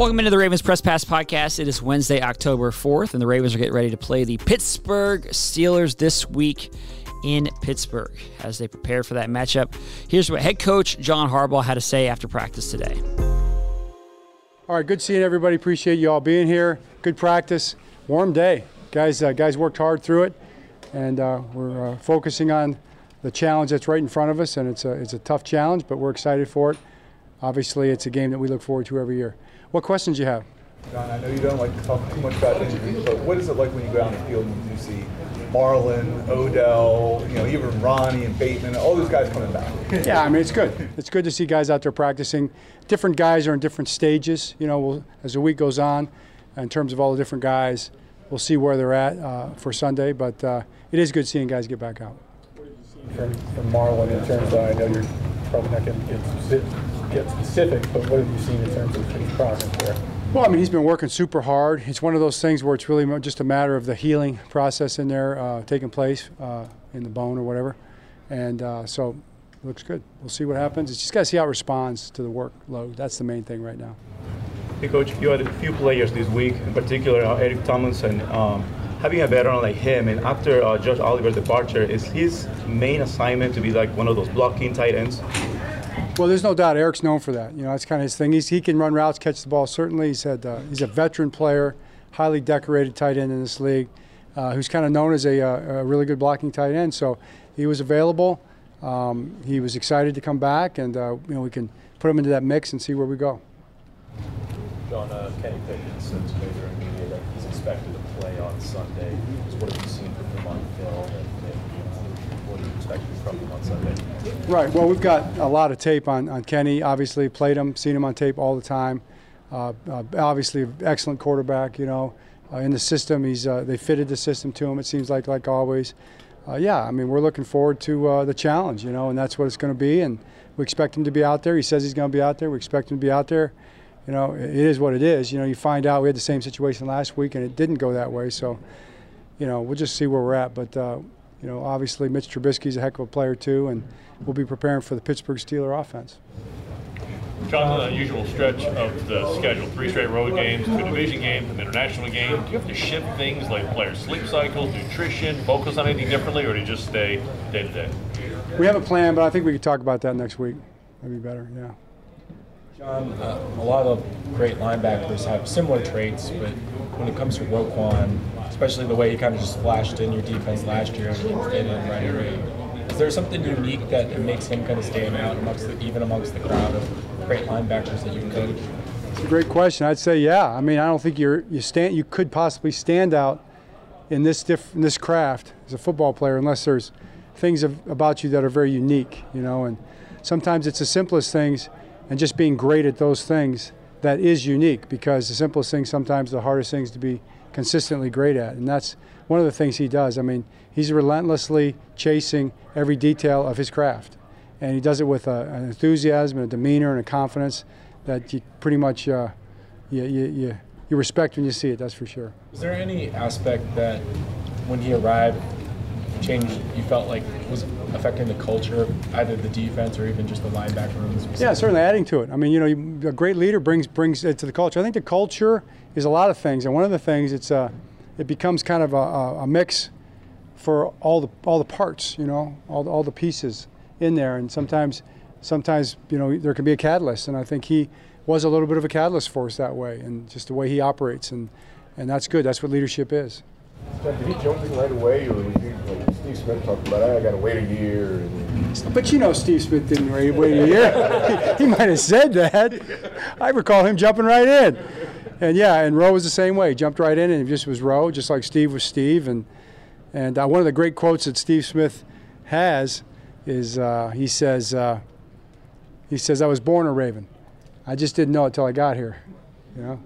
Welcome into the Ravens Press Pass podcast. It is Wednesday, October 4th, and the Ravens are getting ready to play the Pittsburgh Steelers this week in Pittsburgh as they prepare for that matchup. Here's what head coach John Harbaugh had to say after practice today. All right, good seeing everybody. Appreciate you all being here. Good practice. Warm day. Guys, uh, guys worked hard through it, and uh, we're uh, focusing on the challenge that's right in front of us, and it's a, it's a tough challenge, but we're excited for it. Obviously, it's a game that we look forward to every year. What questions do you have? John, I know you don't like to talk too much about injuries, but what is it like when you go out in the field and you see Marlon, Odell, you know, even Ronnie and Bateman, all those guys coming back? yeah, I mean, it's good. It's good to see guys out there practicing. Different guys are in different stages, you know, as the week goes on, in terms of all the different guys, we'll see where they're at uh, for Sunday, but uh, it is good seeing guys get back out. From, from Marlon in terms of, I know you're probably not going to get get specific, but what have you seen in terms of his progress there? Well, I mean, he's been working super hard. It's one of those things where it's really just a matter of the healing process in there uh, taking place uh, in the bone or whatever. And uh, so it looks good. We'll see what happens. It's just got to see how it responds to the workload. That's the main thing right now. Hey, Coach, you had a few players this week, in particular uh, Eric Tomlinson. Um, having a veteran like him, and after uh, Josh Oliver's departure, is his main assignment to be like one of those blocking tight ends? Well, there's no doubt Eric's known for that. You know, that's kind of his thing. He's, he can run routes, catch the ball. Certainly, he's had uh, he's a veteran player, highly decorated tight end in this league, uh, who's kind of known as a, uh, a, really good blocking tight end. So he was available. Um, he was excited to come back, and uh, you know we can put him into that mix and see where we go. John, uh, Kenny media that he's expected to play on Sunday. What have you seen from him on film, and, and what are you expecting from him on Sunday? Right. Well, we've got a lot of tape on, on Kenny. Obviously, played him, seen him on tape all the time. Uh, uh, obviously, excellent quarterback. You know, uh, in the system, he's uh, they fitted the system to him. It seems like like always. Uh, yeah, I mean, we're looking forward to the challenge. You know, and that's what it's going to be. And we expect him to be out there. He says he's going to be out there. We expect him to be out there. You know, it is what it is. You know, you find out we had the same situation last week, and it didn't go that way. So, you know, we'll just see where we're at. But you know, obviously Mitch Trubisky's a heck of a player too, and we'll be preparing for the Pittsburgh Steeler offense. John, the unusual stretch of the schedule, three straight road games, two division games, an international game. Do you have to shift things like player sleep cycles, nutrition, focus on anything differently, or do you just stay day to day? We have a plan, but I think we could talk about that next week. That'd be better, yeah. John, uh, a lot of great linebackers have similar traits, but when it comes to Roquan, especially the way he kind of just flashed in your defense last year right away, is there something unique that makes him kind of stand out amongst the, even amongst the crowd of great linebackers that you coach? It's a great question. I'd say yeah. I mean, I don't think you're you stand you could possibly stand out in this diff, in this craft as a football player unless there's things of, about you that are very unique, you know. And sometimes it's the simplest things, and just being great at those things that is unique because the simplest things sometimes the hardest things to be consistently great at, and that's one of the things he does. I mean, he's relentlessly chasing every detail of his craft, and he does it with a, an enthusiasm and a demeanor and a confidence that you pretty much uh, you, you, you, you respect when you see it. That's for sure. Is there any aspect that when he arrived changed you felt like was affecting the culture of either the defense or even just the linebacker room? Yeah, certainly adding to it. I mean, you know, a great leader brings brings it to the culture. I think the culture is a lot of things, and one of the things it's a it becomes kind of a, a mix for all the all the parts, you know, all the, all the pieces in there, and sometimes sometimes you know there can be a catalyst, and I think he was a little bit of a catalyst for us that way, and just the way he operates, and and that's good. That's what leadership is. Did he jump in right away, or was he, like Steve Smith talked about? I got to wait a year. And... But you know, Steve Smith didn't wait, wait a year. he, he might have said that. I recall him jumping right in. And yeah, and Rowe was the same way. He jumped right in, and just was Rowe, just like Steve was Steve. And and uh, one of the great quotes that Steve Smith has is uh, he says uh, he says I was born a Raven. I just didn't know it till I got here. You know.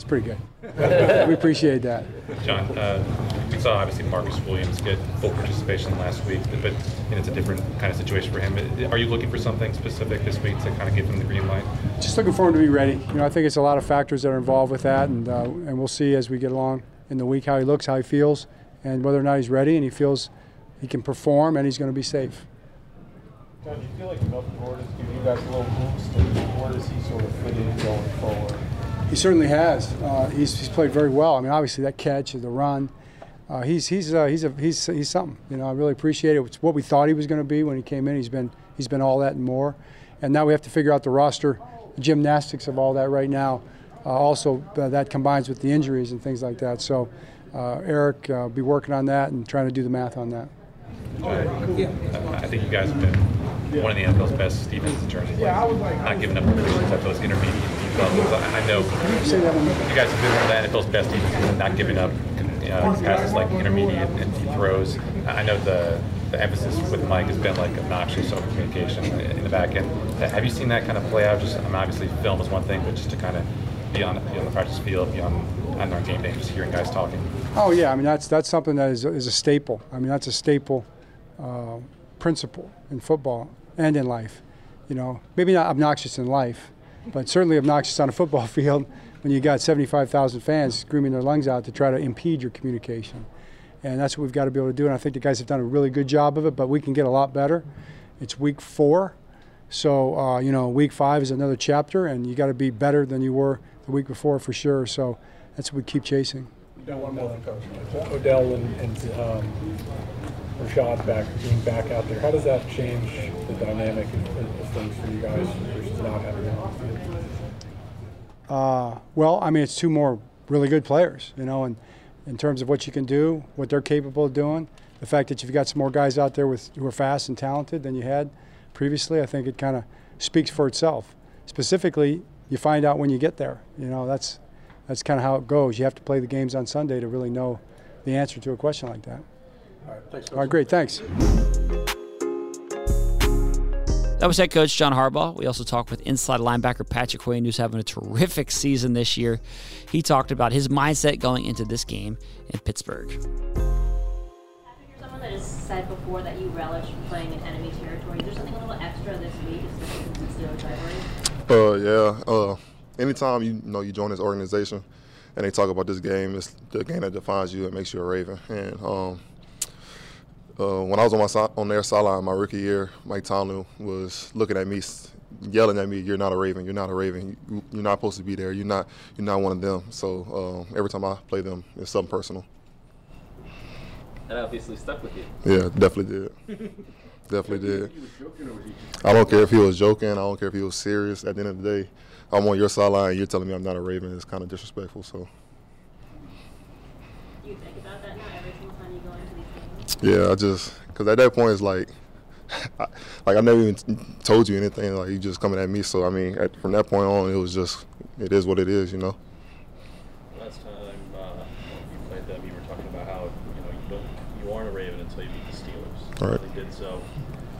It's pretty good. we appreciate that. John, uh, we saw obviously Marcus Williams get full participation last week, but you know, it's a different kind of situation for him. Are you looking for something specific this week to kind of give him the green light? Just looking for him to be ready. You know, I think it's a lot of factors that are involved with that, and uh, and we'll see as we get along in the week how he looks, how he feels, and whether or not he's ready and he feels he can perform and he's going to be safe. John, do you feel like Melvin Gordon is giving you guys a little boost, and where does he sort of fit in going forward? He certainly has. Uh, he's, he's played very well. I mean, obviously that catch, the run. Uh, he's he's uh, he's a, he's he's something. You know, I really appreciate it. It's what we thought he was going to be when he came in. He's been he's been all that and more. And now we have to figure out the roster, the gymnastics of all that right now. Uh, also, uh, that combines with the injuries and things like that. So, uh, Eric, uh, be working on that and trying to do the math on that. I think you guys have been one of the NFL's best defenses in terms of like, not giving up completions at those intermediate I know you guys have been one of the NFL's best and not giving up uh, passes like intermediate and deep throws. I know the the emphasis with Mike has been like obnoxious over communication in the back end. Have you seen that kind of play out? Just I mean, obviously film is one thing, but just to kind of be on, be on the practice field, be on on our game day, just hearing guys talking. Oh yeah, I mean that's that's something that is, is a staple. I mean that's a staple uh, principle in football and in life. You know, maybe not obnoxious in life, but certainly obnoxious on a football field when you got 75,000 fans screaming their lungs out to try to impede your communication. And that's what we've got to be able to do. And I think the guys have done a really good job of it, but we can get a lot better. It's week four. So, uh, you know, week five is another chapter, and you got to be better than you were the week before for sure. So that's what we keep chasing. One more Coach. Odell and, and um, Rashod back being back out there. How does that change the dynamic of, things for you guys versus not having them? Uh, well, I mean, it's two more really good players, you know, and in terms of what you can do, what they're capable of doing, the fact that you've got some more guys out there with who are fast and talented than you had previously, I think it kind of speaks for itself. Specifically, you find out when you get there. You know, that's that's kind of how it goes. You have to play the games on Sunday to really know the answer to a question like that. All right, thanks. All right, great, thanks. That was head coach John Harbaugh. We also talked with inside linebacker Patrick Queen, who's having a terrific season this year. He talked about his mindset going into this game in Pittsburgh. Patrick, you're someone that has said before that you relish playing in enemy territory. Is there something a little extra this week, especially since it's Steelers rivalry? Uh, yeah. Uh, anytime you, you know you join this organization and they talk about this game, it's the game that defines you and makes you a Raven. And um, uh, when I was on my on their sideline my rookie year, Mike Tomlin was looking at me, yelling at me, "You're not a Raven. You're not a Raven. You, you're not supposed to be there. You're not. You're not one of them." So um, every time I play them, it's something personal. That obviously stuck with you. Yeah, definitely did. definitely did. I don't care if he was joking. I don't care if he was serious. At the end of the day, I'm on your sideline. You're telling me I'm not a Raven. It's kind of disrespectful. So Do you think about that now every single time you go into these games? Yeah, I just because at that point it's like, I, like I never even told you anything. Like you just coming at me. So I mean, at, from that point on, it was just it is what it is. You know. Last time uh, you played them, you were talking about how you know you don't you aren't a Raven until you beat the Steelers. Right. You did so.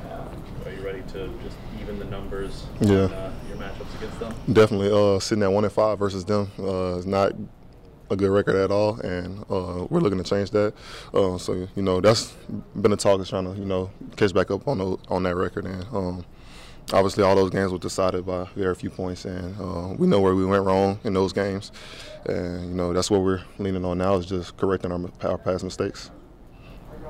Uh, are you ready to just even the numbers Yeah. on uh, your matchups against them? Definitely uh, sitting at one and five versus them uh, is not a good record at all, and uh, we're looking to change that. Uh, so you know that's been a talk is trying to you know catch back up on the, on that record, and um, obviously all those games were decided by very few points, and uh, we know where we went wrong in those games, and you know that's what we're leaning on now is just correcting our, our past mistakes.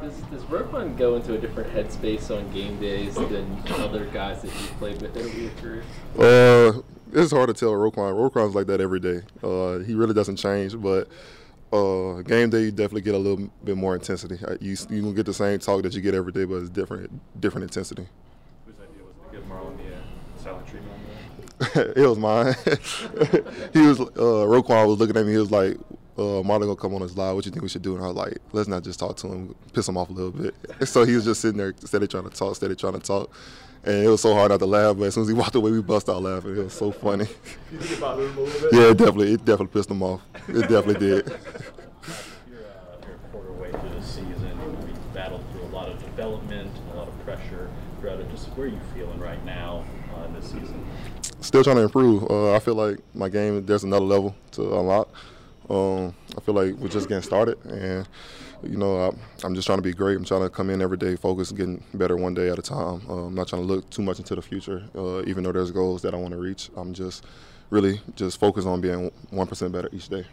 Does, does Roquan go into a different headspace on game days than other guys that you've played with over your career? Uh, it's hard to tell Roquan. Roquan's like that every day. Uh, he really doesn't change, but uh, game day you definitely get a little bit more intensity. You you gonna get the same talk that you get every day, but it's different different intensity. Whose idea was to give Marlon the uh, silent treatment it was mine. he was uh, Roquan was looking at me. He was like, uh, "Marlon gonna come on his live. What you think we should do?" And I was like, "Let's not just talk to him, piss him off a little bit." so he was just sitting there, steady trying to talk, steady trying to talk, and it was so hard not to laugh. But as soon as he walked away, we bust out laughing. It was so funny. You think it bothered him a little bit? yeah, it definitely, it definitely pissed him off. It definitely did. You're, uh, you're a quarter way through the season. Know, battled through a lot of development, a lot of pressure throughout it. Just where are you feeling right now uh, in this season? Still trying to improve. Uh, I feel like my game, there's another level to unlock. Um, I feel like we're just getting started, and you know, I, I'm just trying to be great. I'm trying to come in every day, focus, getting better one day at a time. Uh, I'm not trying to look too much into the future, uh, even though there's goals that I want to reach. I'm just really just focused on being one percent better each day.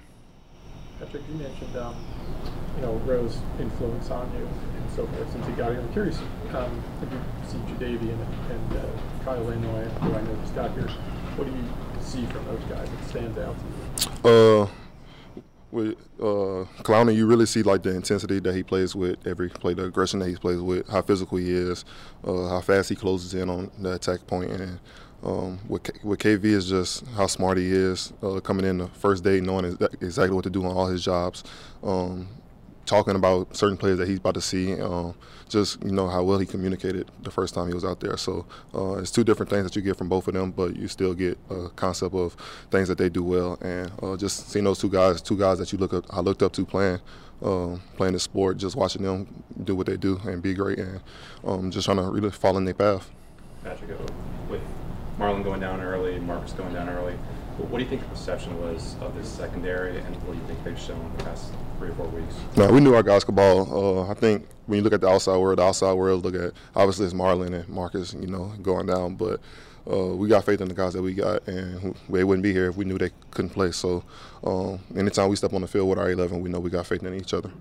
Patrick, you mentioned um, you know Rowe's influence on you and so forth since he got here. I'm curious, um, have you seen Jadeveon and, and uh, Kyle Van Noy, who I know just got here? What do you see from those guys that stands out to you? Uh, with uh, Clowney, you really see like the intensity that he plays with every play, the aggression that he plays with, how physical he is, uh, how fast he closes in on the attack point, and um, with, K- with KV is just how smart he is uh, coming in the first day, knowing exactly what to do on all his jobs. Um, talking about certain players that he's about to see. Um, just you know how well he communicated the first time he was out there. So uh, it's two different things that you get from both of them, but you still get a concept of things that they do well. And uh, just seeing those two guys, two guys that you look up, I looked up to playing. Um, playing the sport, just watching them do what they do and be great, and um, just trying to really follow in their path. Patrick, uh, with Marlon going down early, Marcus going down early, what do you think the perception was of this secondary, and what do you think they've shown in the past three or four weeks? No, we knew our guys could ball. Uh, I think when you look at the outside world, the outside world look at obviously it's Marlon and Marcus, you know, going down, but uh, we got faith in the guys that we got, and they wouldn't be here if we knew they couldn't play. So, um, anytime we step on the field with our 11, we know we got faith in each other.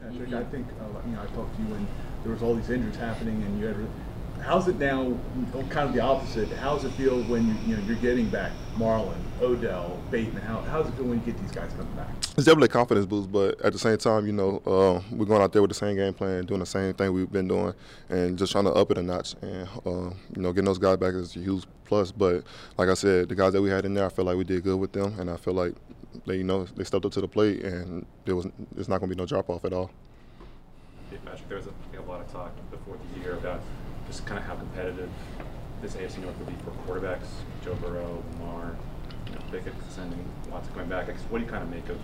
Patrick, I think uh, you know I talked to you when there was all these injuries happening, and you had how's it now? Kind of the opposite. How does it feel when you you know you're getting back Marlon, Odell, Bateman? How how does it feel when you get these guys coming back? It's definitely a confidence boost, but at the same time, you know, uh, we're going out there with the same game plan, doing the same thing we've been doing, and just trying to up it a notch. And uh, you know, getting those guys back is a huge plus. But like I said, the guys that we had in there, I feel like we did good with them, and I feel like they, you know, they stepped up to the plate, and there was it's not going to be no drop off at all. Yeah, Patrick, there was a, a lot of talk before the year about just kind of how competitive this AFC North would be for quarterbacks, Joe Burrow, Lamar, you know, Pickett sending lots coming back. I guess, what do you kind of make of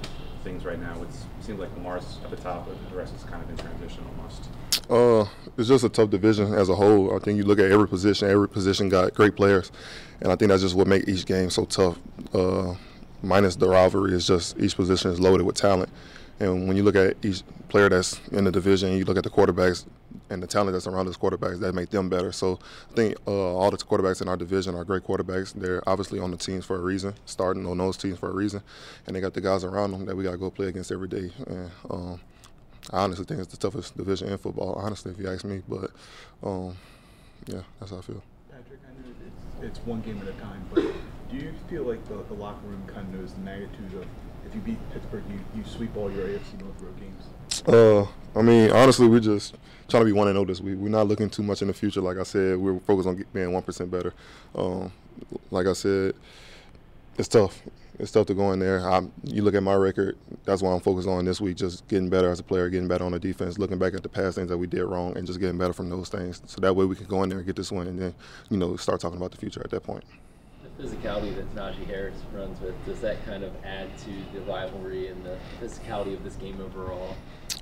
things right now? It seems like Lamar's at the top, but the rest is kind of in transition almost. Uh, it's just a tough division as a whole. I think you look at every position. Every position got great players, and I think that's just what makes each game so tough. Uh, minus the rivalry, is just each position is loaded with talent. And when you look at each player that's in the division, you look at the quarterbacks and the talent that's around those quarterbacks that make them better. So I think uh, all the quarterbacks in our division are great quarterbacks. They're obviously on the teams for a reason, starting on those teams for a reason, and they got the guys around them that we got to go play against every day. And, um, I honestly think it's the toughest division in football, honestly, if you ask me. But um, yeah, that's how I feel. Patrick, I know it's, it's one game at a time, but do you feel like the, the locker room kind of knows the magnitude of if you beat Pittsburgh, you, you sweep all your AFC North road games? Uh, I mean, honestly, we're just trying to be one and zero this week. We're not looking too much in the future. Like I said, we're focused on being one percent better. Um, like I said, it's tough. It's tough to go in there. I, you look at my record. That's why I'm focused on this week, just getting better as a player, getting better on the defense, looking back at the past things that we did wrong, and just getting better from those things. So that way we can go in there and get this win, and then you know start talking about the future at that point physicality that Najee Harris runs with, does that kind of add to the rivalry and the physicality of this game overall?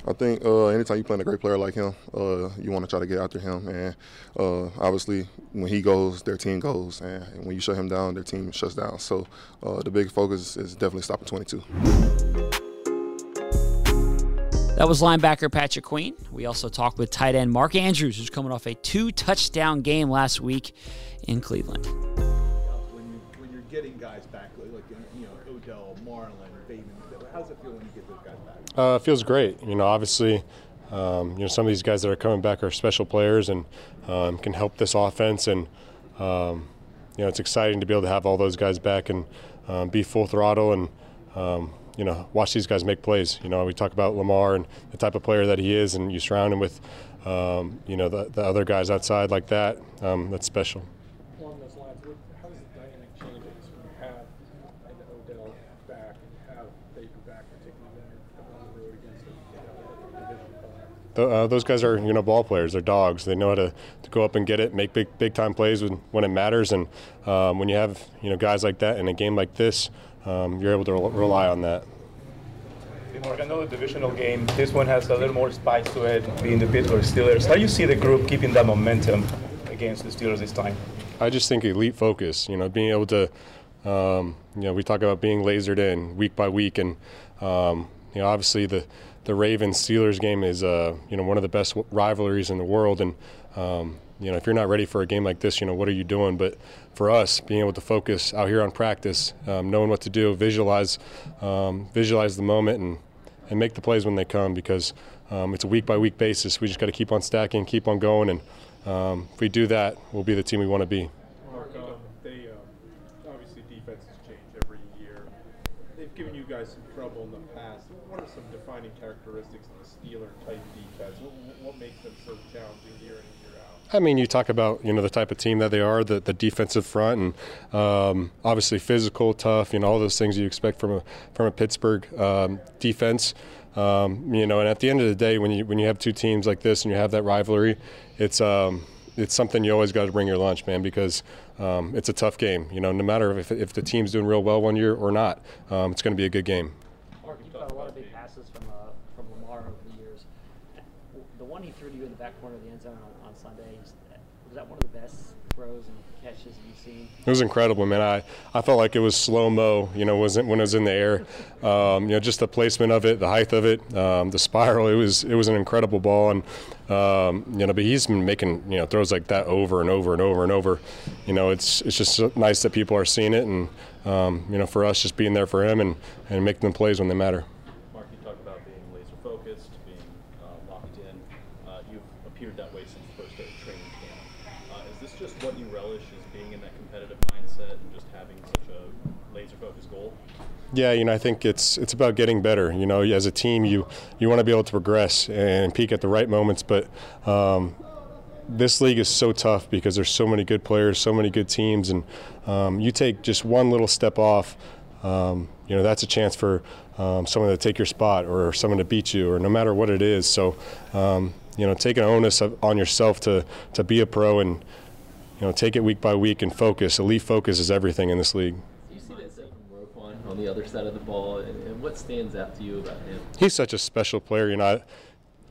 I think uh, anytime you play a great player like him, uh, you want to try to get after him. And uh, obviously, when he goes, their team goes. And when you shut him down, their team shuts down. So uh, the big focus is definitely stopping 22. That was linebacker Patrick Queen. We also talked with tight end Mark Andrews, who's coming off a two touchdown game last week in Cleveland getting guys back, like you know Odell, Marlon, Bateman? How's it feel when you get those guys back? Uh, it feels great. You know, obviously, um, you know some of these guys that are coming back are special players and um, can help this offense. And um, you know, it's exciting to be able to have all those guys back and um, be full throttle and um, you know watch these guys make plays. You know, we talk about Lamar and the type of player that he is, and you surround him with um, you know the, the other guys outside like that. that's special. Uh, those guys are you know ball players. They're dogs. They know how to, to go up and get it, make big big time plays when, when it matters. And um, when you have you know guys like that in a game like this, um, you're able to re- rely on that. Mark, another divisional game. This one has a little more spice to it, being the Pittsburgh Steelers. How do you see the group keeping that momentum against the Steelers this time? I just think elite focus. You know, being able to, um, you know, we talk about being lasered in week by week, and um, you know, obviously the the Ravens Steelers game is uh, you know one of the best rivalries in the world, and um, you know if you're not ready for a game like this, you know what are you doing? But for us, being able to focus out here on practice, um, knowing what to do, visualize, um, visualize the moment, and and make the plays when they come because um, it's a week by week basis. We just got to keep on stacking, keep on going, and um, if we do that, we'll be the team we want to be. Mark, um, they um, obviously defenses change every year. They've given you guys some trouble in the past. What are some defining characteristics of the Steeler type defense? What, what makes them so challenging year in and year out? I mean, you talk about you know the type of team that they are, the, the defensive front, and um, obviously physical, tough, you know all those things you expect from a from a Pittsburgh um, defense. Um, you know, and at the end of the day, when you when you have two teams like this and you have that rivalry, it's um, it's something you always got to bring your lunch, man, because um, it's a tough game. You know, no matter if, if the team's doing real well one year or not, um, it's going to be a good game. Mark, you caught a lot of big passes from uh, from Lamar over the years. The one he threw to you in the back corner of the end zone on, on Sunday was that one of the best throws and catches you've? It was incredible, man. I, I felt like it was slow mo. You know, wasn't when it was in the air. Um, you know, just the placement of it, the height of it, um, the spiral. It was it was an incredible ball, and um, you know, but he's been making you know throws like that over and over and over and over. You know, it's it's just nice that people are seeing it, and um, you know, for us, just being there for him and and making the plays when they matter. Mark, you talked about being laser focused, being uh, locked in. Uh, you've appeared that way since the first day of training camp. Uh, is this just what you relish, is being in that competitive mindset and just having such a laser focused goal? Yeah, you know, I think it's it's about getting better. You know, as a team, you you want to be able to progress and peak at the right moments, but. Um, this league is so tough because there's so many good players, so many good teams, and um, you take just one little step off, um, you know, that's a chance for um, someone to take your spot or someone to beat you, or no matter what it is. So, um, you know, take an onus on yourself to to be a pro and you know take it week by week and focus. Elite focus is everything in this league. You see that from Roquan on the other side of the ball, and, and what stands out to you about him? He's such a special player. You know. I,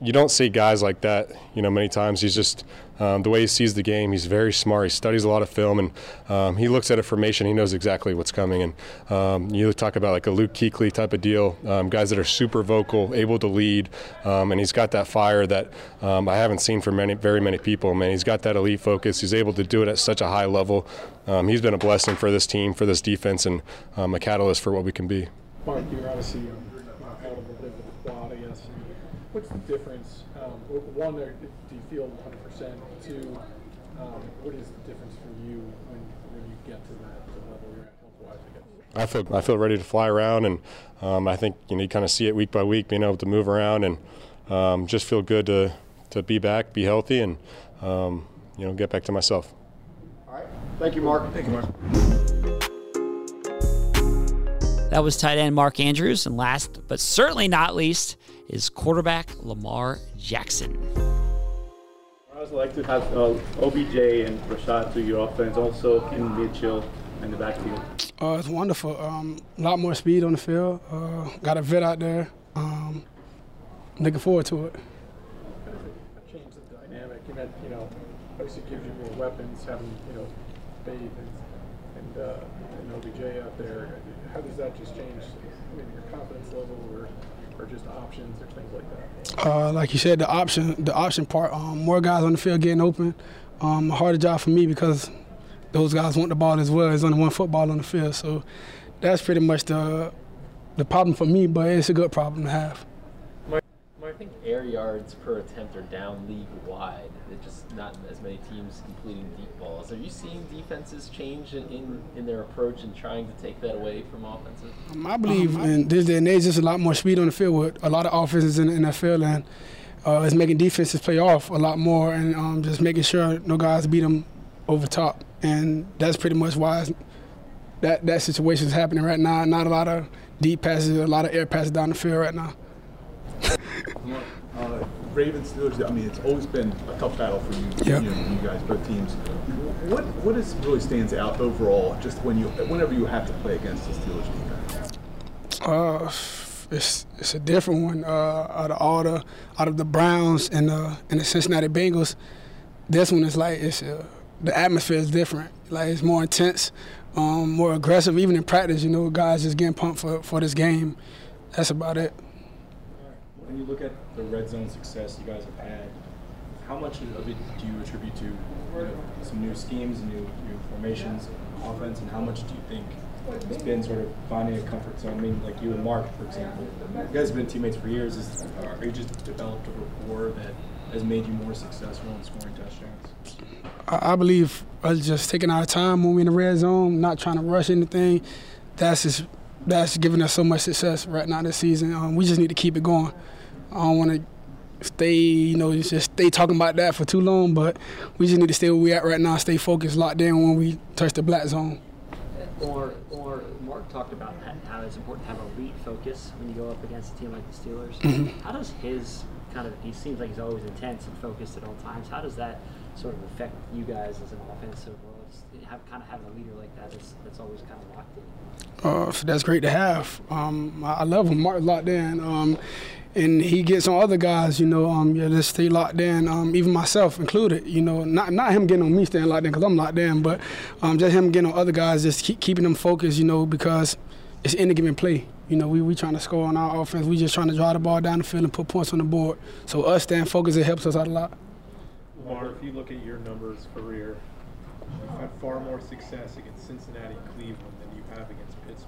you don't see guys like that, you know, many times. He's just um, the way he sees the game. He's very smart. He studies a lot of film, and um, he looks at a formation. He knows exactly what's coming. And um, you talk about like a Luke Kuechly type of deal, um, guys that are super vocal, able to lead, um, and he's got that fire that um, I haven't seen from many, very many people. Man, he's got that elite focus. He's able to do it at such a high level. he's been a blessing for this team, for this defense, and a catalyst for what we can be. Mark, you're obviously out of quad, I guess what's the difference? Um, one, do you feel 100%? Two, um, what is the difference for you when, when you get to that level you're at health-wise, I guess? I feel I feel ready to fly around, and um, I think you know you kind of see it week by week, being able to move around and um, just feel good to to be back, be healthy, and um, you know get back to myself. All right, thank you, Mark. Thank you, Mark. That was tight end Mark Andrews, and last but certainly not least is quarterback Lamar Jackson. I would like to have uh, OBJ and Rashod to your offense, also in Mitchell in the backfield. Uh, it's wonderful. Um, a lot more speed on the field. Uh, got a vet out there. Um, looking forward to it. Change the dynamic. You meant, you know, obviously gives you more weapons, having, you know, Spade and, and, uh, and OBJ out there. How does that just change I mean, your confidence level or or just options or things like that? Uh, like you said, the option, the option part. Um, more guys on the field getting open. Um, a harder job for me because those guys want the ball as well. There's only one football on the field, so that's pretty much the the problem for me. But it's a good problem to have. I think air yards per attempt are down league wide. It's just not as many teams completing deep balls. Are you seeing defenses change in, in, in their approach and trying to take that away from offenses? Um, I believe um, in this day and age, there's a lot more speed on the field with a lot of offenses in the NFL, and uh, it's making defenses play off a lot more and um, just making sure no guys beat them over top. And that's pretty much why that that situation is happening right now. Not a lot of deep passes, a lot of air passes down the field right now. Ravens Steelers. I mean, it's always been a tough battle for you, yep. you, know, you guys, both teams. What what is really stands out overall, just when you whenever you have to play against the Steelers defense? Uh, it's it's a different one. Uh, out of all the out of the Browns and the and the Cincinnati Bengals, this one is like it's uh, the atmosphere is different. Like it's more intense, um, more aggressive. Even in practice, you know, guys just getting pumped for for this game. That's about it when you look at the red zone success you guys have had, how much of it do you attribute to you know, some new schemes, new new formations, offense, and how much do you think has been sort of finding a comfort zone? I mean, like you and Mark, for example, you guys have been teammates for years. Is, are you just developed a rapport that has made you more successful in scoring touchdowns? I, believe us just taking our time when we're in the red zone, not trying to rush anything. That's just that's giving us so much success right now this season. Um, we just need to keep it going. I don't want to stay, you know, just stay talking about that for too long, but we just need to stay where we at right now, stay focused, locked in when we touch the black zone. Or, or Mark talked about how it's important to have a lead focus when you go up against a team like the Steelers. Mhm. How does his kind of, he seems like he's always intense and focused at all times. How does that sort of affect you guys as an offensive have, kind of having a leader like that that's, that's always kind of locked in. Uh, so that's great to have. Um, I I love him. Mark locked in. Um, and he gets on other guys, you know, um, yeah, just stay locked in, um, even myself included, you know, not not him getting on me staying locked in because I'm locked in, but um, just him getting on other guys, just keep keeping them focused, you know, because it's any given play. You know, we we trying to score on our offense. We just trying to drive the ball down the field and put points on the board. So us staying focused, it helps us out a lot. Lamar, if you look at your numbers career, you've had far more success against Cincinnati and Cleveland than you have against Pittsburgh.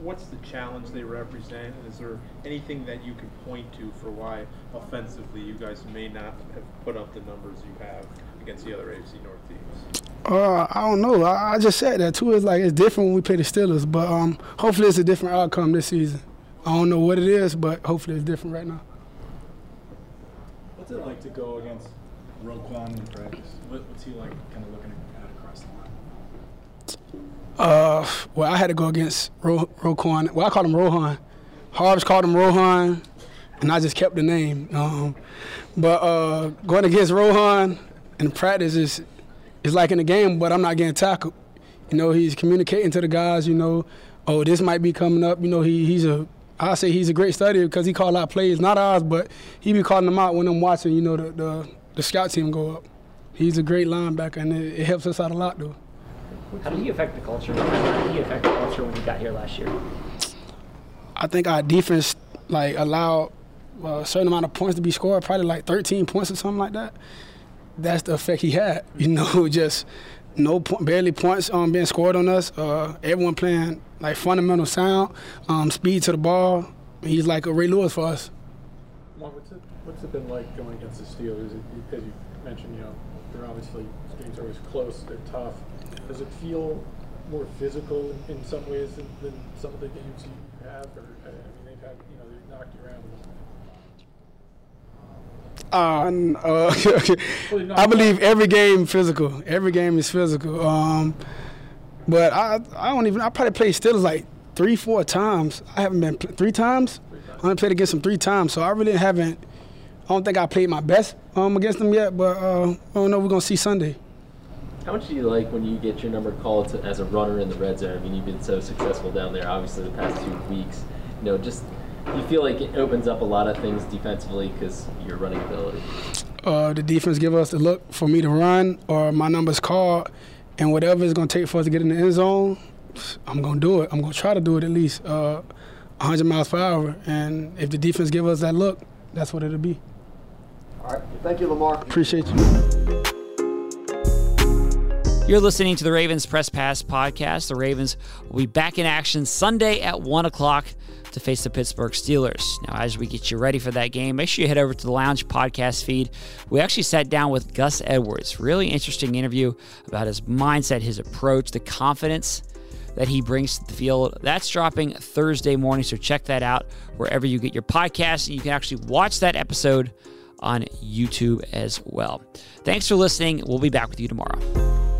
What's the challenge they represent? Is there anything that you can point to for why offensively you guys may not have put up the numbers you have against the other AFC North teams? Uh, I don't know. I, I just said that too. It's like it's different when we play the Steelers, but um, hopefully it's a different outcome this season. I don't know what it is, but hopefully it's different right now. What's it like to go against Roquan in practice? What, what's he like kind of looking at across the line? Uh, well, I had to go against Ro- Roquan. Well, I called him Rohan. Harbs called him Rohan, and I just kept the name. Um, but uh, going against Rohan in practice is is like in the game, but I'm not getting tackled. You know, he's communicating to the guys. You know, oh, this might be coming up. You know, he he's a I say he's a great study because he called out plays, not ours, but he be calling them out when I'm watching. You know, the the, the scout team go up. He's a great linebacker, and it, it helps us out a lot, though. How did he affect the culture? How did he affect the culture when he got here last year? I think our defense like allowed a certain amount of points to be scored, probably like 13 points or something like that. That's the effect he had. You know, just no point, barely points um, being scored on us. Uh, everyone playing like fundamental sound, um, speed to the ball. He's like a Ray Lewis for us. Mark, what's it, what's it been like going against the Steelers? As you mentioned, you know, they're obviously games are always close. They're tough. Does it feel more physical in, some ways than, than some of the games you have? Or I mean, they've had you know they've knocked you around. N- uh, I believe every game physical. Every game is physical. Um, but I I don't even I probably played Steelers like three four times. I haven't been three times. I only played against them three times, so I really haven't. I don't think I played my best um, against them yet, but uh, I don't know. We're gonna see Sunday. How much do you like when you get your number called to, as a runner in the red zone? I mean, you've been so successful down there, obviously, the past two weeks. You know, just you feel like it opens up a lot of things defensively because your running ability. Uh, the defense give us the look for me to run, or my number's called, and whatever it's gonna take for us to get in the end zone, I'm gonna do it. I'm gonna try to do it at least uh, 100 miles per hour, and if the defense give us that look, that's what it'll be. All right. Thank you, Lamar. Appreciate you. You're listening to the Ravens Press Pass podcast. The Ravens will be back in action Sunday at 1 o'clock to face the Pittsburgh Steelers. Now, as we get you ready for that game, make sure you head over to the Lounge podcast feed. We actually sat down with Gus Edwards. Really interesting interview about his mindset, his approach, the confidence that he brings to the field. That's dropping Thursday morning, so check that out wherever you get your podcast. You can actually watch that episode on YouTube as well. Thanks for listening. We'll be back with you tomorrow.